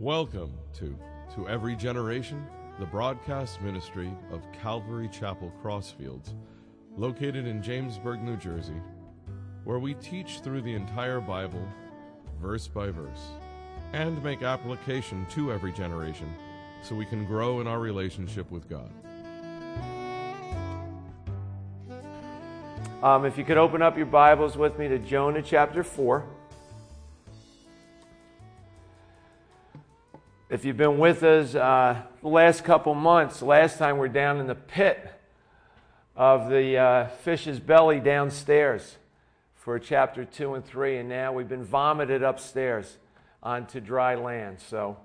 Welcome to To Every Generation, the broadcast ministry of Calvary Chapel Crossfields, located in Jamesburg, New Jersey, where we teach through the entire Bible, verse by verse, and make application to every generation so we can grow in our relationship with God. Um, if you could open up your Bibles with me to Jonah chapter 4. If you've been with us uh, the last couple months, last time we are down in the pit of the uh, fish's belly downstairs for chapter 2 and 3, and now we've been vomited upstairs onto dry land. So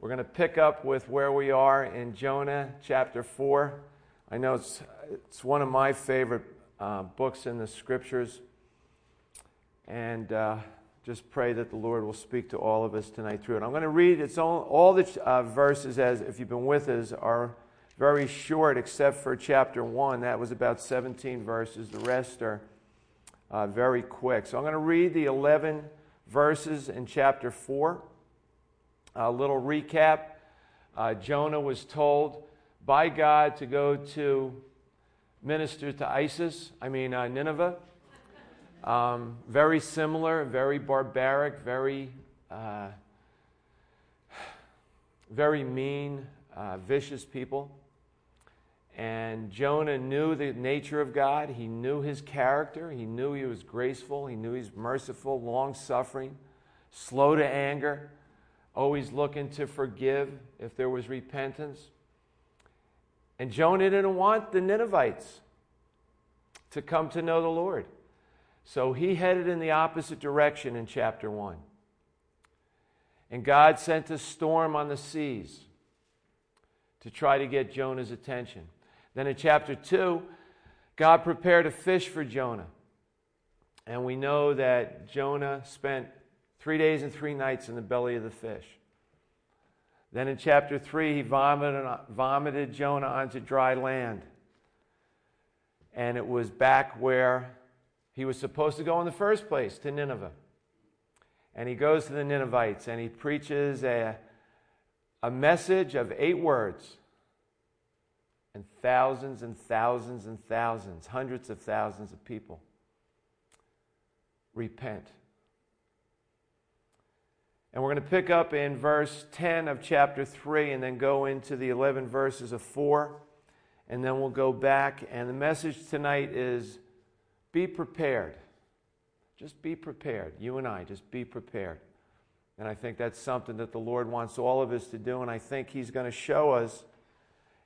we're going to pick up with where we are in Jonah chapter 4. I know it's, it's one of my favorite uh, books in the scriptures. And uh, just pray that the Lord will speak to all of us tonight through it. I'm going to read it's all, all the uh, verses, as if you've been with us, are very short, except for chapter 1. That was about 17 verses. The rest are uh, very quick. So I'm going to read the 11 verses in chapter 4. A little recap uh, Jonah was told by God to go to minister to Isis, I mean, uh, Nineveh. Um, very similar, very barbaric, very, uh, very mean, uh, vicious people. And Jonah knew the nature of God. He knew his character. He knew he was graceful. He knew he's merciful, long suffering, slow to anger, always looking to forgive if there was repentance. And Jonah didn't want the Ninevites to come to know the Lord. So he headed in the opposite direction in chapter 1. And God sent a storm on the seas to try to get Jonah's attention. Then in chapter 2, God prepared a fish for Jonah. And we know that Jonah spent three days and three nights in the belly of the fish. Then in chapter 3, he vomited, vomited Jonah onto dry land. And it was back where he was supposed to go in the first place, to Nineveh. And he goes to the Ninevites and he preaches a, a message of eight words. And thousands and thousands and thousands, hundreds of thousands of people repent. And we're going to pick up in verse 10 of chapter 3 and then go into the 11 verses of 4. And then we'll go back. And the message tonight is be prepared. Just be prepared. You and I, just be prepared. And I think that's something that the Lord wants all of us to do. And I think He's going to show us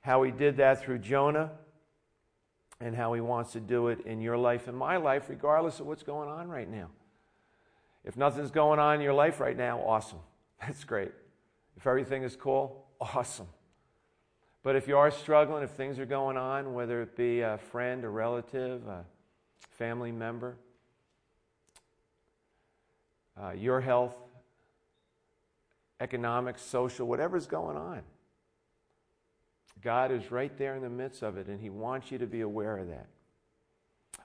how He did that through Jonah and how He wants to do it in your life and my life, regardless of what's going on right now. If nothing's going on in your life right now, awesome. That's great. If everything is cool, awesome. But if you are struggling, if things are going on, whether it be a friend, a relative, a family member, uh, your health, economic, social, whatever's going on. God is right there in the midst of it, and He wants you to be aware of that.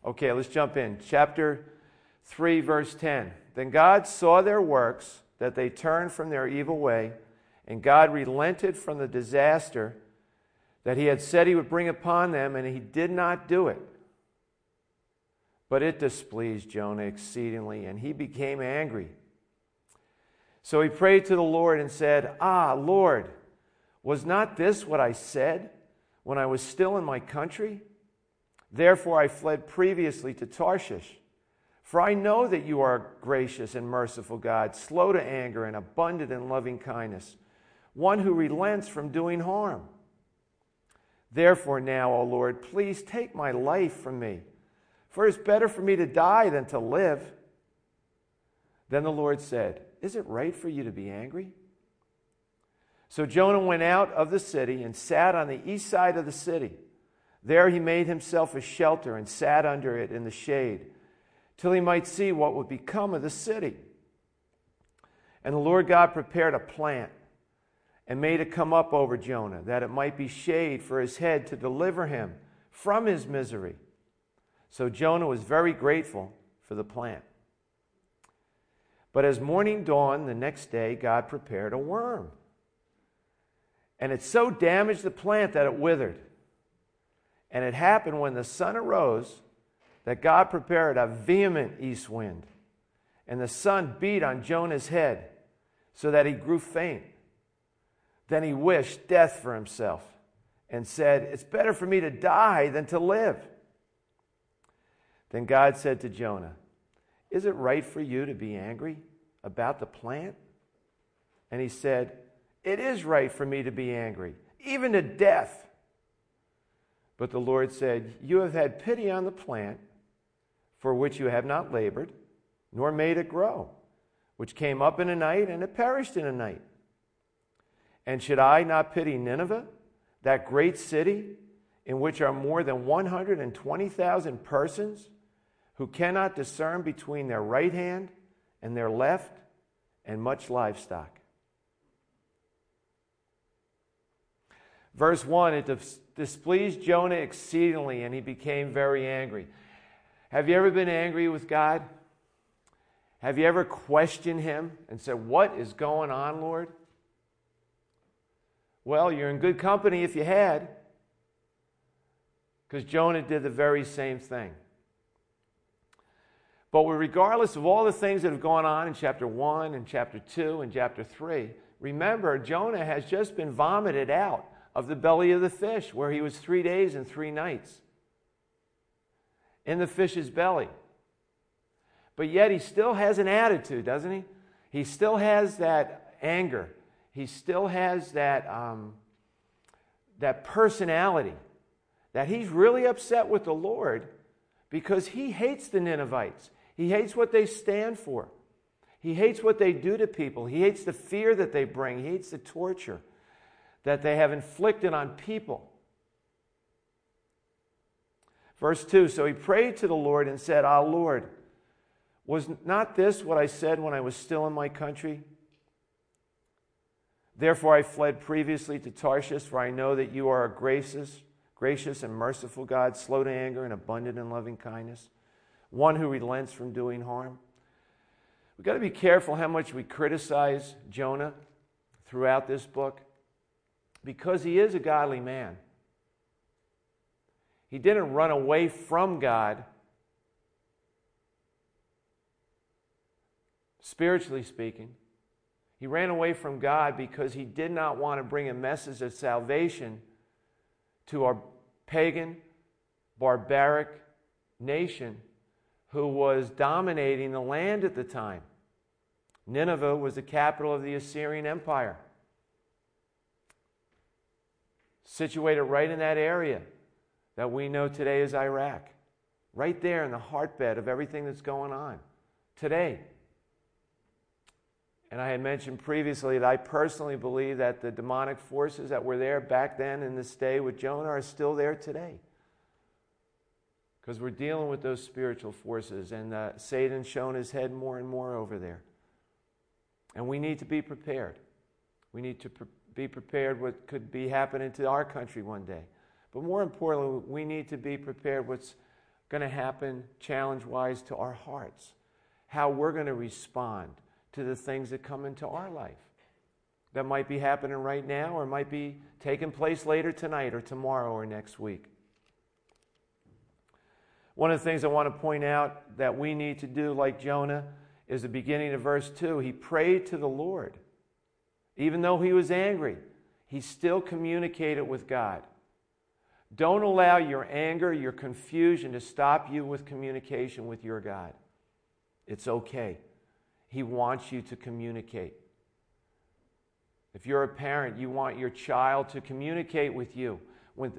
Okay, let's jump in. Chapter 3, verse 10. Then God saw their works, that they turned from their evil way, and God relented from the disaster that He had said He would bring upon them, and He did not do it. But it displeased Jonah exceedingly, and he became angry. So he prayed to the Lord and said, Ah, Lord, was not this what I said when I was still in my country? Therefore I fled previously to Tarshish. For I know that you are a gracious and merciful God, slow to anger and abundant in loving kindness, one who relents from doing harm. Therefore, now, O Lord, please take my life from me for it's better for me to die than to live. Then the Lord said, Is it right for you to be angry? So Jonah went out of the city and sat on the east side of the city. There he made himself a shelter and sat under it in the shade, till he might see what would become of the city. And the Lord God prepared a plant and made it come up over Jonah, that it might be shade for his head to deliver him from his misery. So Jonah was very grateful for the plant. But as morning dawned the next day, God prepared a worm. And it so damaged the plant that it withered. And it happened when the sun arose that God prepared a vehement east wind. And the sun beat on Jonah's head so that he grew faint. Then he wished death for himself and said, It's better for me to die than to live. Then God said to Jonah, Is it right for you to be angry about the plant? And he said, It is right for me to be angry, even to death. But the Lord said, You have had pity on the plant for which you have not labored, nor made it grow, which came up in a night and it perished in a night. And should I not pity Nineveh, that great city in which are more than 120,000 persons who cannot discern between their right hand and their left, and much livestock? Verse 1 it displeased Jonah exceedingly, and he became very angry. Have you ever been angry with God? Have you ever questioned him and said, What is going on, Lord? Well, you're in good company if you had, because Jonah did the very same thing. But regardless of all the things that have gone on in chapter 1 and chapter 2 and chapter 3, remember, Jonah has just been vomited out of the belly of the fish where he was three days and three nights in the fish's belly. But yet he still has an attitude, doesn't he? He still has that anger he still has that, um, that personality that he's really upset with the Lord because he hates the Ninevites. He hates what they stand for. He hates what they do to people. He hates the fear that they bring. He hates the torture that they have inflicted on people. Verse 2 So he prayed to the Lord and said, Ah, Lord, was not this what I said when I was still in my country? Therefore, I fled previously to Tarshish, for I know that you are a gracious, gracious and merciful God, slow to anger and abundant in loving kindness, one who relents from doing harm. We've got to be careful how much we criticize Jonah throughout this book because he is a godly man. He didn't run away from God, spiritually speaking. He ran away from God because he did not want to bring a message of salvation to our pagan, barbaric nation who was dominating the land at the time. Nineveh was the capital of the Assyrian Empire, situated right in that area that we know today as Iraq, right there in the heartbed of everything that's going on today. And I had mentioned previously that I personally believe that the demonic forces that were there back then in this day with Jonah are still there today. Because we're dealing with those spiritual forces, and uh, Satan's shown his head more and more over there. And we need to be prepared. We need to pre- be prepared what could be happening to our country one day. But more importantly, we need to be prepared what's going to happen challenge wise to our hearts, how we're going to respond to the things that come into our life that might be happening right now or might be taking place later tonight or tomorrow or next week. One of the things I want to point out that we need to do, like Jonah, is the beginning of verse 2. He prayed to the Lord. Even though he was angry, he still communicated with God. Don't allow your anger, your confusion to stop you with communication with your God. It's okay. He wants you to communicate. If you're a parent, you want your child to communicate with you. With,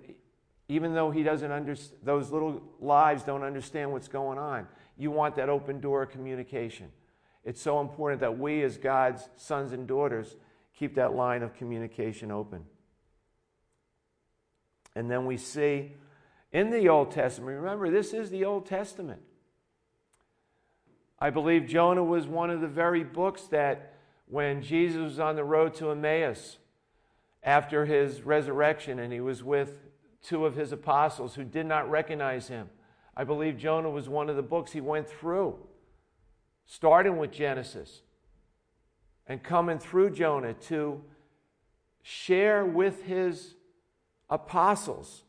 even though he doesn't understand, those little lives don't understand what's going on, you want that open door of communication. It's so important that we, as God's sons and daughters, keep that line of communication open. And then we see in the Old Testament, remember, this is the Old Testament. I believe Jonah was one of the very books that when Jesus was on the road to Emmaus after his resurrection and he was with two of his apostles who did not recognize him, I believe Jonah was one of the books he went through starting with Genesis and coming through Jonah to share with his apostles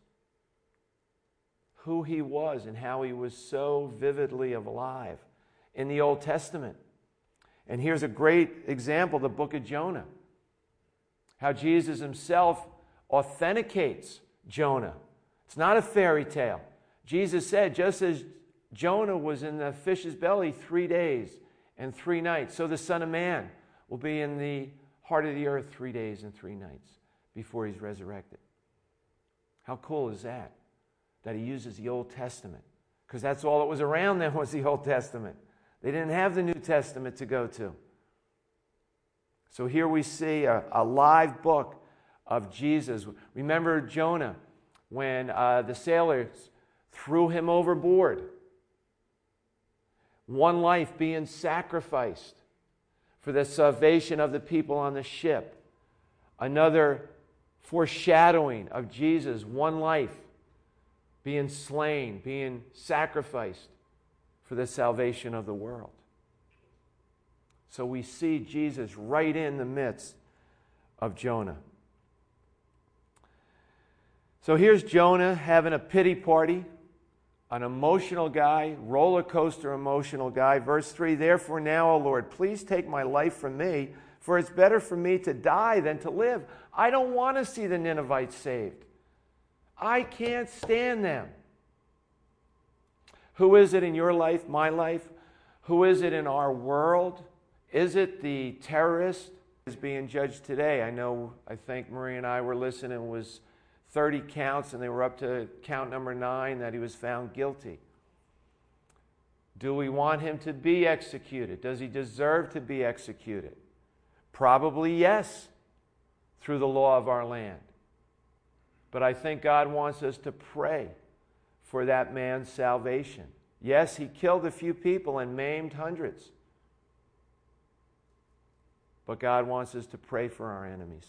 who he was and how he was so vividly alive in the Old Testament. And here's a great example the book of Jonah. How Jesus himself authenticates Jonah. It's not a fairy tale. Jesus said, just as Jonah was in the fish's belly three days and three nights, so the Son of Man will be in the heart of the earth three days and three nights before he's resurrected. How cool is that? That he uses the Old Testament. Because that's all that was around then was the Old Testament. They didn't have the New Testament to go to. So here we see a, a live book of Jesus. Remember Jonah when uh, the sailors threw him overboard. One life being sacrificed for the salvation of the people on the ship. Another foreshadowing of Jesus, one life being slain, being sacrificed for the salvation of the world. So we see Jesus right in the midst of Jonah. So here's Jonah having a pity party an emotional guy, roller coaster emotional guy. Verse 3 Therefore, now, O Lord, please take my life from me, for it's better for me to die than to live. I don't want to see the Ninevites saved. I can't stand them. Who is it in your life, my life? Who is it in our world? Is it the terrorist is being judged today? I know, I think Marie and I were listening, was 30 counts, and they were up to count number nine that he was found guilty. Do we want him to be executed? Does he deserve to be executed? Probably yes, through the law of our land. But I think God wants us to pray for that man's salvation. Yes, he killed a few people and maimed hundreds. But God wants us to pray for our enemies.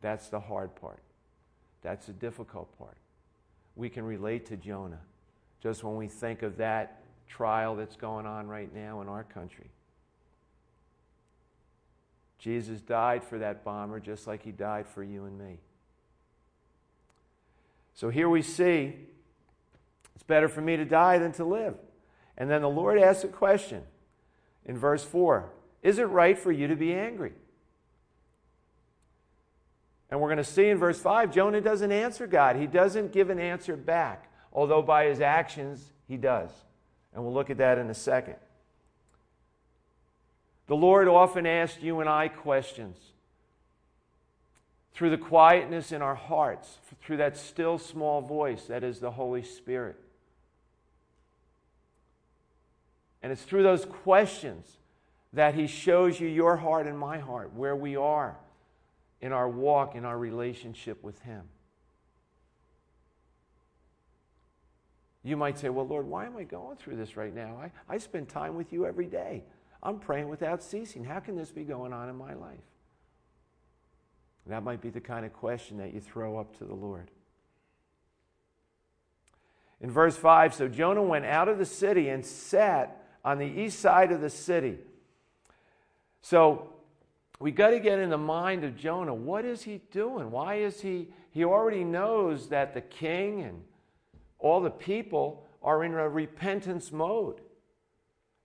That's the hard part. That's the difficult part. We can relate to Jonah just when we think of that trial that's going on right now in our country. Jesus died for that bomber just like he died for you and me. So here we see it's better for me to die than to live. And then the Lord asks a question in verse 4 Is it right for you to be angry? And we're going to see in verse 5, Jonah doesn't answer God. He doesn't give an answer back, although by his actions he does. And we'll look at that in a second. The Lord often asks you and I questions through the quietness in our hearts, through that still small voice that is the Holy Spirit. And it's through those questions that He shows you your heart and my heart, where we are in our walk, in our relationship with Him. You might say, Well, Lord, why am I going through this right now? I, I spend time with you every day. I'm praying without ceasing. How can this be going on in my life? That might be the kind of question that you throw up to the Lord. In verse 5, so Jonah went out of the city and sat on the east side of the city. So we got to get in the mind of Jonah. What is he doing? Why is he? He already knows that the king and all the people are in a repentance mode.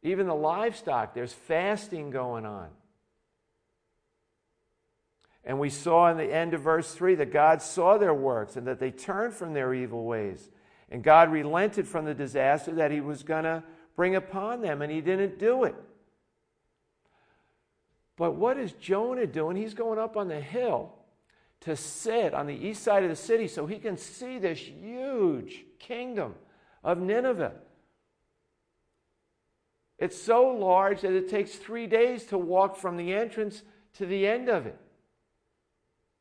Even the livestock, there's fasting going on. And we saw in the end of verse 3 that God saw their works and that they turned from their evil ways. And God relented from the disaster that He was going to bring upon them, and He didn't do it. But what is Jonah doing? He's going up on the hill to sit on the east side of the city so he can see this huge kingdom of Nineveh. It's so large that it takes three days to walk from the entrance to the end of it.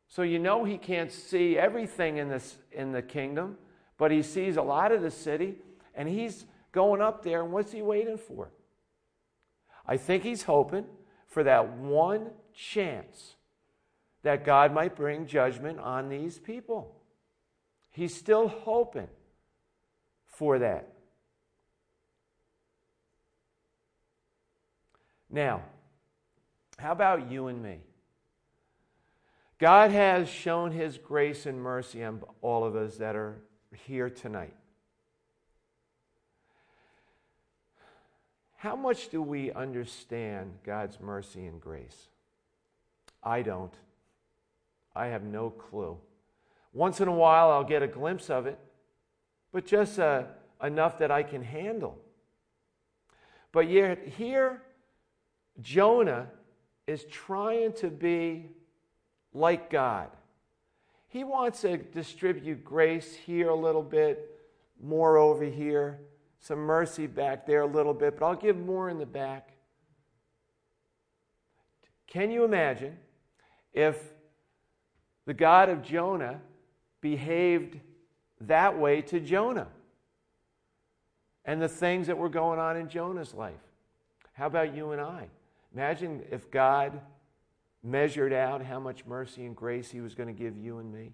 So you know he can't see everything in, this, in the kingdom, but he sees a lot of the city, and he's going up there, and what's he waiting for? I think he's hoping for that one chance that God might bring judgment on these people. He's still hoping for that. Now, how about you and me? God has shown his grace and mercy on all of us that are here tonight. How much do we understand God's mercy and grace? I don't. I have no clue. Once in a while, I'll get a glimpse of it, but just uh, enough that I can handle. But yet, here, Jonah is trying to be like God. He wants to distribute grace here a little bit, more over here, some mercy back there a little bit, but I'll give more in the back. Can you imagine if the God of Jonah behaved that way to Jonah and the things that were going on in Jonah's life. How about you and I? Imagine if God measured out how much mercy and grace He was going to give you and me.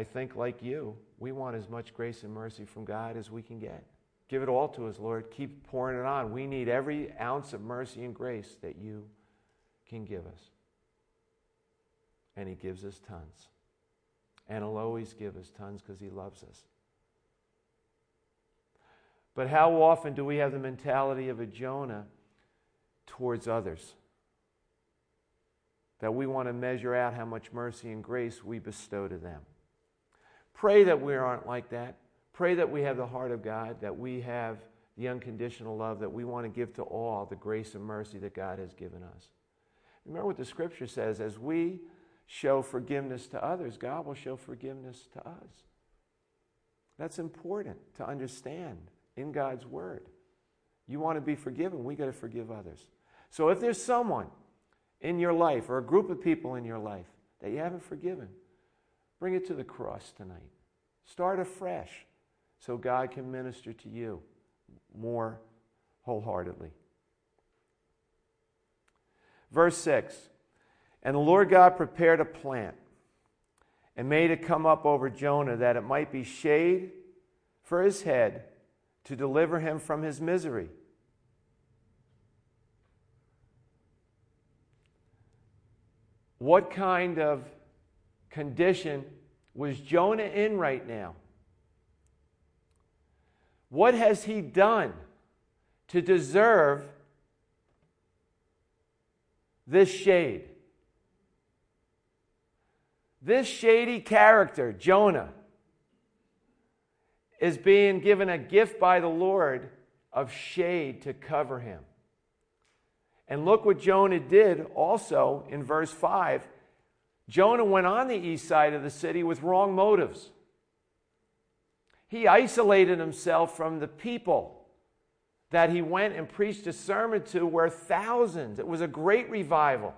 I think, like you, we want as much grace and mercy from God as we can get. Give it all to us, Lord. Keep pouring it on. We need every ounce of mercy and grace that you can give us and He gives us tons. And He'll always give us tons because He loves us. But how often do we have the mentality of a Jonah towards others? That we want to measure out how much mercy and grace we bestow to them. Pray that we aren't like that. Pray that we have the heart of God, that we have the unconditional love that we want to give to all the grace and mercy that God has given us. Remember what the scripture says as we show forgiveness to others, God will show forgiveness to us. That's important to understand in God's Word. You want to be forgiven, we got to forgive others. So if there's someone in your life or a group of people in your life that you haven't forgiven, bring it to the cross tonight. Start afresh so God can minister to you more wholeheartedly. Verse 6 and the Lord God prepared a plant and made it come up over Jonah that it might be shade for his head to deliver him from his misery. What kind of condition was Jonah in right now? What has he done to deserve this shade? This shady character, Jonah, is being given a gift by the Lord of shade to cover him. And look what Jonah did also in verse 5. Jonah went on the east side of the city with wrong motives. He isolated himself from the people that he went and preached a sermon to, where thousands, it was a great revival.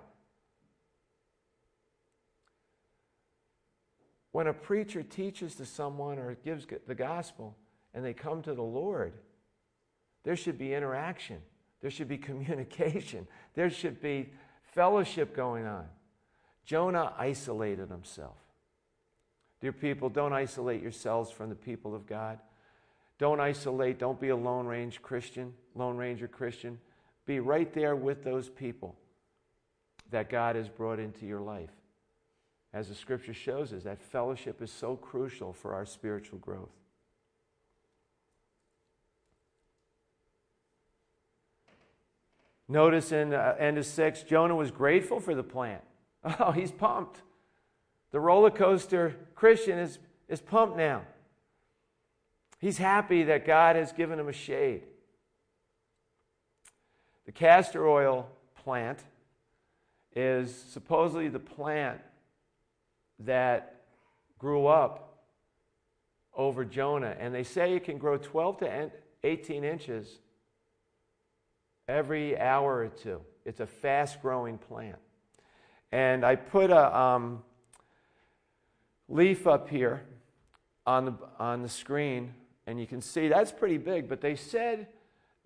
When a preacher teaches to someone or gives the gospel and they come to the Lord, there should be interaction. There should be communication. There should be fellowship going on. Jonah isolated himself. Dear people, don't isolate yourselves from the people of God. Don't isolate, don't be a Lone Range Christian, Lone Ranger Christian. Be right there with those people that God has brought into your life as the scripture shows us, that fellowship is so crucial for our spiritual growth. Notice in uh, end of six, Jonah was grateful for the plant. Oh, he's pumped. The roller coaster Christian is, is pumped now. He's happy that God has given him a shade. The castor oil plant is supposedly the plant that grew up over Jonah. And they say it can grow 12 to 18 inches every hour or two. It's a fast growing plant. And I put a um, leaf up here on the, on the screen, and you can see that's pretty big. But they said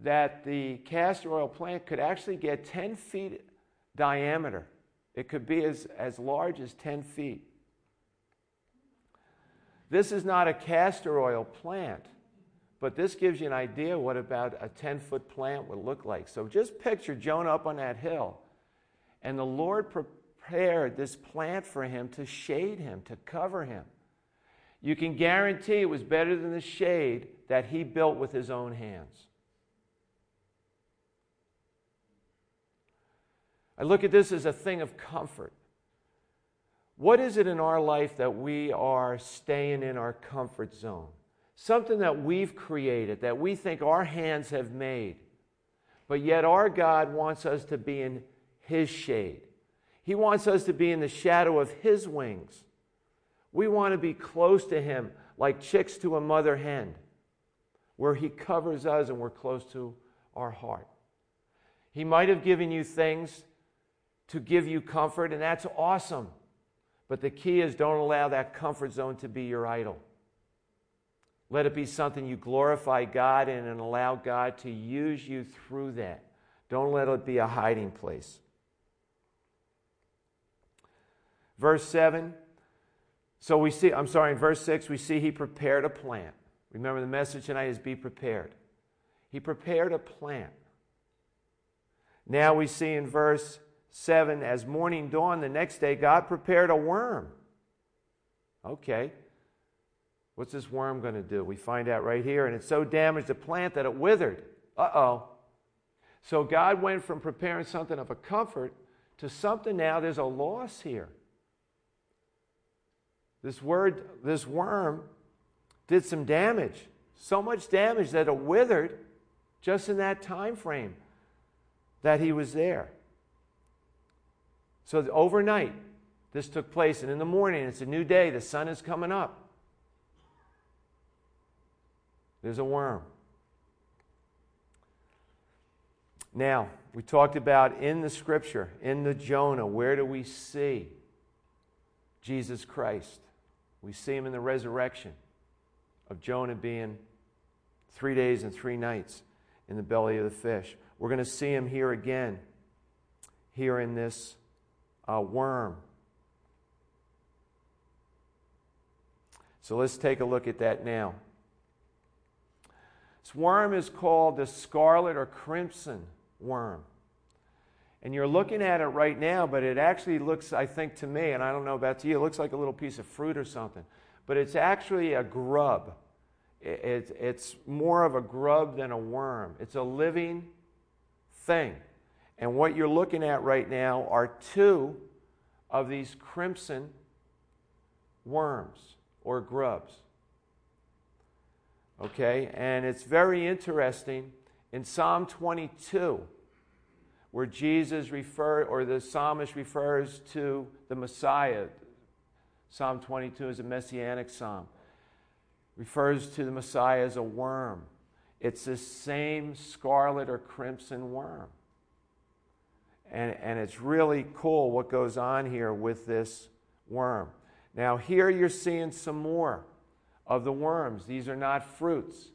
that the castor oil plant could actually get 10 feet diameter, it could be as, as large as 10 feet. This is not a castor oil plant, but this gives you an idea what about a 10 foot plant would look like. So just picture Jonah up on that hill, and the Lord prepared this plant for him to shade him, to cover him. You can guarantee it was better than the shade that he built with his own hands. I look at this as a thing of comfort. What is it in our life that we are staying in our comfort zone? Something that we've created, that we think our hands have made. But yet our God wants us to be in His shade. He wants us to be in the shadow of His wings. We want to be close to Him like chicks to a mother hen, where He covers us and we're close to our heart. He might have given you things to give you comfort, and that's awesome. But the key is don't allow that comfort zone to be your idol. Let it be something you glorify God in and allow God to use you through that. Don't let it be a hiding place. Verse 7. So we see, I'm sorry, in verse 6, we see he prepared a plant. Remember, the message tonight is be prepared. He prepared a plant. Now we see in verse 7 as morning dawned the next day, God prepared a worm. Okay. What's this worm going to do? We find out right here. And it so damaged the plant that it withered. Uh oh. So God went from preparing something of a comfort to something now, there's a loss here. This word, this worm did some damage. So much damage that it withered just in that time frame that he was there. So overnight, this took place, and in the morning, it's a new day, the sun is coming up. There's a worm. Now, we talked about in the scripture, in the Jonah, where do we see Jesus Christ? We see him in the resurrection of Jonah being three days and three nights in the belly of the fish. We're going to see him here again, here in this a worm. So let's take a look at that now. This worm is called the scarlet or crimson worm. And you're looking at it right now, but it actually looks, I think, to me, and I don't know about to you, it looks like a little piece of fruit or something. But it's actually a grub. it's more of a grub than a worm. It's a living thing. And what you're looking at right now are two of these crimson worms or grubs. Okay, and it's very interesting in Psalm 22, where Jesus refer or the psalmist refers to the Messiah. Psalm 22 is a messianic psalm. Refers to the Messiah as a worm. It's the same scarlet or crimson worm. And, and it's really cool what goes on here with this worm. Now, here you're seeing some more of the worms. These are not fruits.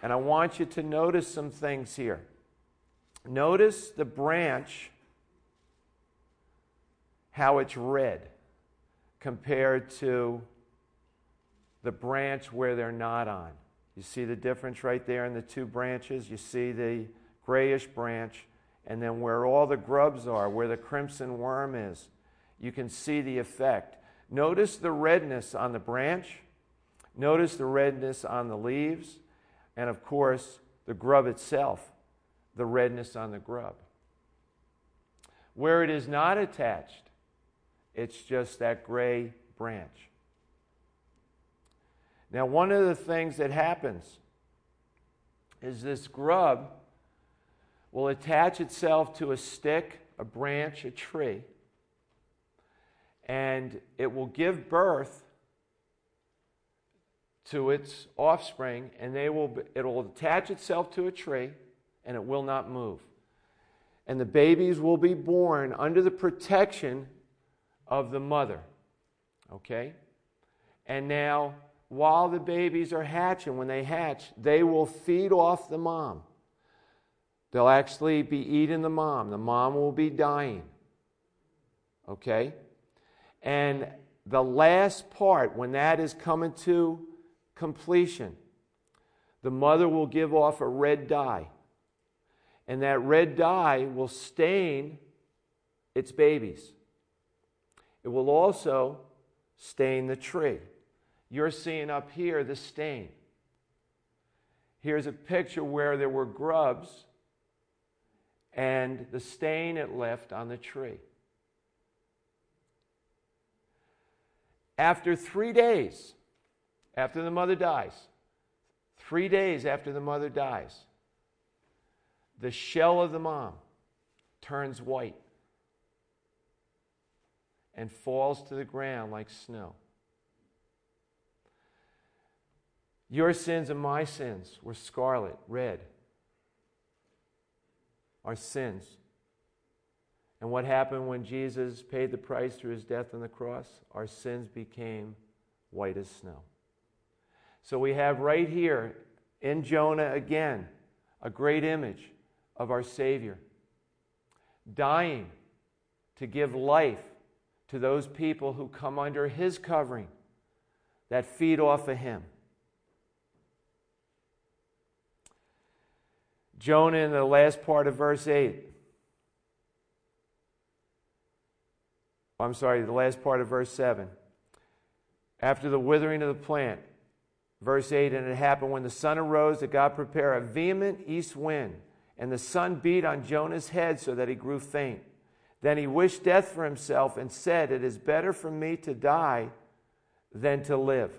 And I want you to notice some things here. Notice the branch, how it's red compared to the branch where they're not on. You see the difference right there in the two branches? You see the grayish branch and then where all the grubs are, where the crimson worm is, you can see the effect. Notice the redness on the branch, notice the redness on the leaves, and of course, the grub itself, the redness on the grub. Where it is not attached, it's just that gray branch. Now, one of the things that happens is this grub will attach itself to a stick, a branch, a tree, and it will give birth to its offspring, and they will, it will attach itself to a tree, and it will not move. And the babies will be born under the protection of the mother. Okay? And now, while the babies are hatching, when they hatch, they will feed off the mom. They'll actually be eating the mom. The mom will be dying. Okay? And the last part, when that is coming to completion, the mother will give off a red dye. And that red dye will stain its babies. It will also stain the tree. You're seeing up here the stain. Here's a picture where there were grubs and the stain it left on the tree. After three days, after the mother dies, three days after the mother dies, the shell of the mom turns white and falls to the ground like snow. Your sins and my sins were scarlet, red. Our sins. And what happened when Jesus paid the price through his death on the cross? Our sins became white as snow. So we have right here in Jonah again a great image of our Savior dying to give life to those people who come under his covering that feed off of him. Jonah in the last part of verse 8. I'm sorry, the last part of verse 7. After the withering of the plant, verse 8, and it happened when the sun arose that God prepared a vehement east wind, and the sun beat on Jonah's head so that he grew faint. Then he wished death for himself and said, It is better for me to die than to live.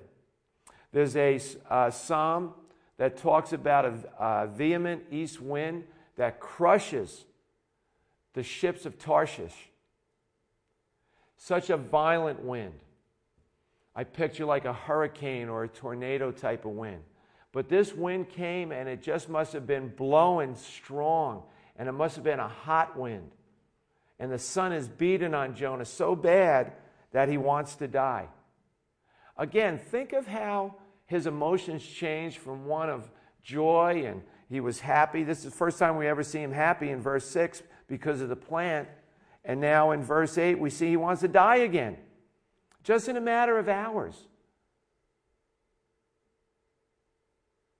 There's a uh, psalm that talks about a, a vehement east wind that crushes the ships of Tarshish. Such a violent wind. I picture like a hurricane or a tornado type of wind. But this wind came and it just must have been blowing strong, and it must have been a hot wind. And the sun is beating on Jonah so bad that he wants to die. Again, think of how his emotions changed from one of joy and he was happy. This is the first time we ever see him happy in verse 6 because of the plant. And now in verse 8, we see he wants to die again, just in a matter of hours.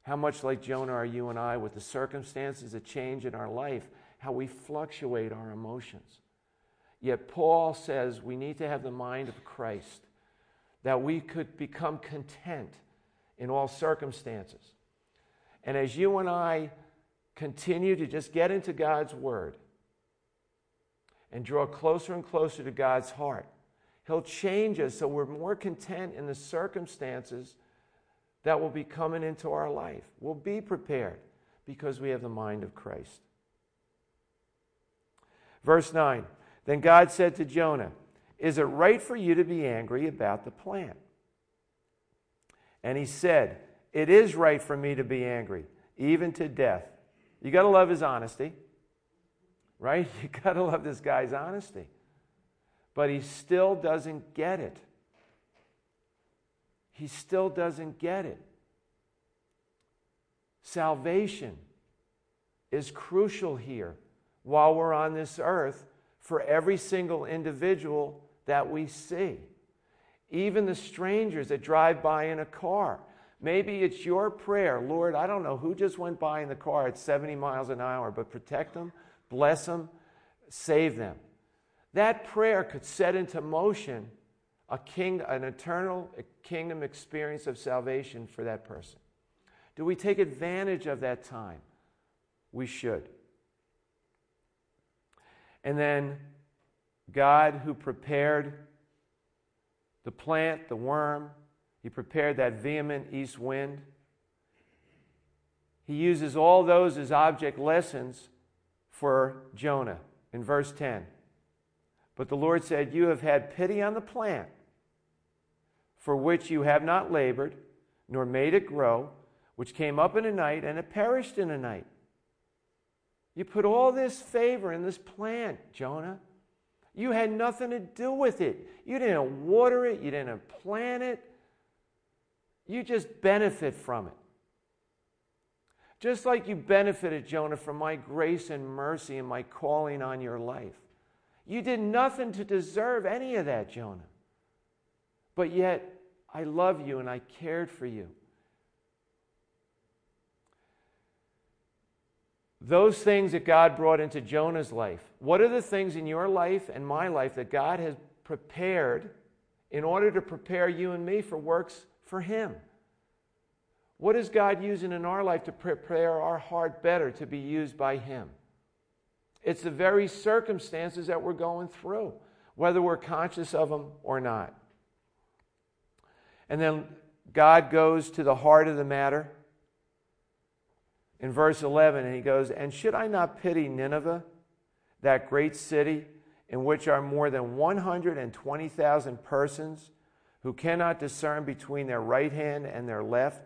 How much like Jonah are you and I with the circumstances that change in our life, how we fluctuate our emotions? Yet Paul says we need to have the mind of Christ, that we could become content in all circumstances. And as you and I continue to just get into God's Word and draw closer and closer to God's heart, He'll change us so we're more content in the circumstances that will be coming into our life. We'll be prepared because we have the mind of Christ. Verse 9 Then God said to Jonah, Is it right for you to be angry about the plant? And he said, It is right for me to be angry, even to death. You got to love his honesty, right? You got to love this guy's honesty. But he still doesn't get it. He still doesn't get it. Salvation is crucial here while we're on this earth for every single individual that we see even the strangers that drive by in a car. Maybe it's your prayer, Lord, I don't know who just went by in the car at 70 miles an hour, but protect them, bless them, save them. That prayer could set into motion a king, an eternal kingdom experience of salvation for that person. Do we take advantage of that time? We should. And then God, who prepared the plant, the worm. He prepared that vehement east wind. He uses all those as object lessons for Jonah in verse 10. But the Lord said, You have had pity on the plant for which you have not labored, nor made it grow, which came up in a night, and it perished in a night. You put all this favor in this plant, Jonah. You had nothing to do with it. You didn't water it, you didn't plant it. You just benefit from it. Just like you benefited, Jonah, from my grace and mercy and my calling on your life. You did nothing to deserve any of that, Jonah. But yet, I love you and I cared for you. those things that God brought into Jonah's life, what are the things in your life and my life that God has prepared in order to prepare you and me for works for Him? What is God using in our life to prepare our heart better to be used by Him? It's the very circumstances that we're going through, whether we're conscious of them or not. And then God goes to the heart of the matter in verse 11, and he goes, And should I not pity Nineveh, that great city in which are more than 120,000 persons who cannot discern between their right hand and their left,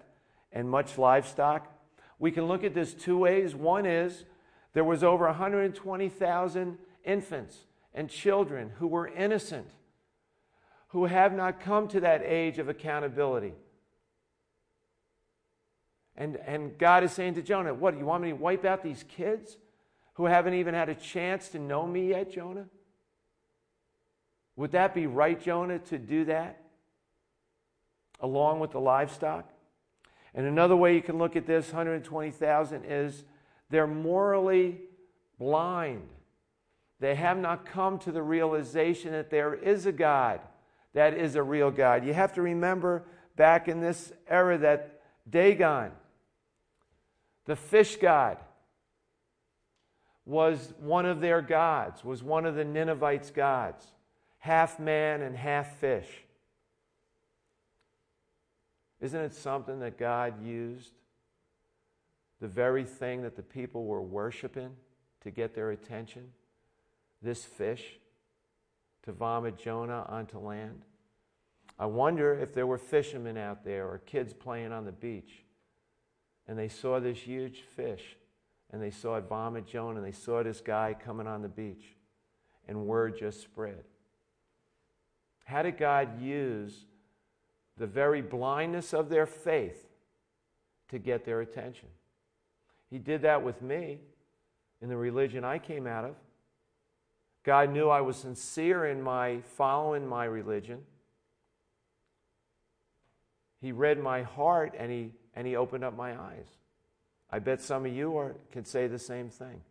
and much livestock? We can look at this two ways. One is there was over 120,000 infants and children who were innocent, who have not come to that age of accountability. And, and God is saying to Jonah, What, you want me to wipe out these kids who haven't even had a chance to know me yet, Jonah? Would that be right, Jonah, to do that along with the livestock? And another way you can look at this 120,000 is they're morally blind. They have not come to the realization that there is a God that is a real God. You have to remember back in this era that Dagon, the fish god was one of their gods, was one of the Ninevites' gods, half man and half fish. Isn't it something that God used the very thing that the people were worshiping to get their attention? This fish to vomit Jonah onto land? I wonder if there were fishermen out there or kids playing on the beach and they saw this huge fish and they saw it vomit Jonah and they saw this guy coming on the beach and word just spread. How did God use the very blindness of their faith to get their attention? He did that with me in the religion I came out of. God knew I was sincere in my following my religion. He read my heart and he and He opened up my eyes. I bet some of you are, can say the same thing.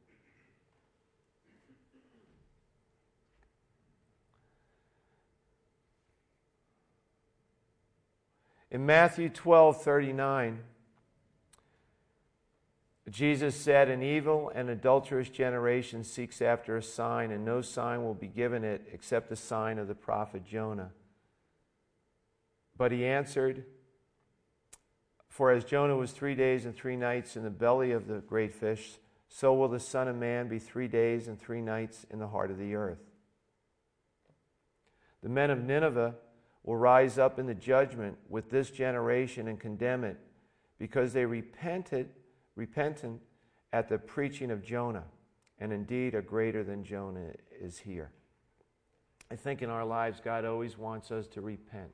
In Matthew 12 39, Jesus said, An evil and adulterous generation seeks after a sign, and no sign will be given it except the sign of the prophet Jonah. But he answered, for as Jonah was three days and three nights in the belly of the great fish, so will the Son of Man be three days and three nights in the heart of the earth. The men of Nineveh will rise up in the judgment with this generation and condemn it, because they repented, repentant at the preaching of Jonah, and indeed a greater than Jonah is here. I think in our lives, God always wants us to repent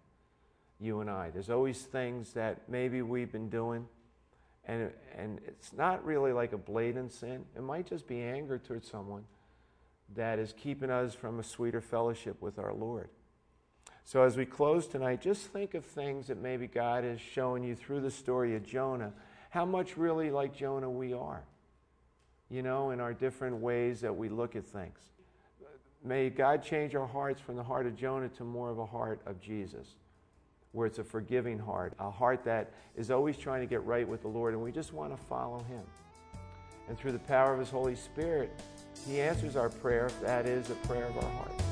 you and I. There's always things that maybe we've been doing, and, and it's not really like a blatant sin. It might just be anger towards someone that is keeping us from a sweeter fellowship with our Lord. So as we close tonight, just think of things that maybe God is showing you through the story of Jonah, how much really like Jonah we are, you know, in our different ways that we look at things. May God change our hearts from the heart of Jonah to more of a heart of Jesus where it's a forgiving heart, a heart that is always trying to get right with the Lord, and we just want to follow Him. And through the power of His Holy Spirit, He answers our prayer if that is a prayer of our heart.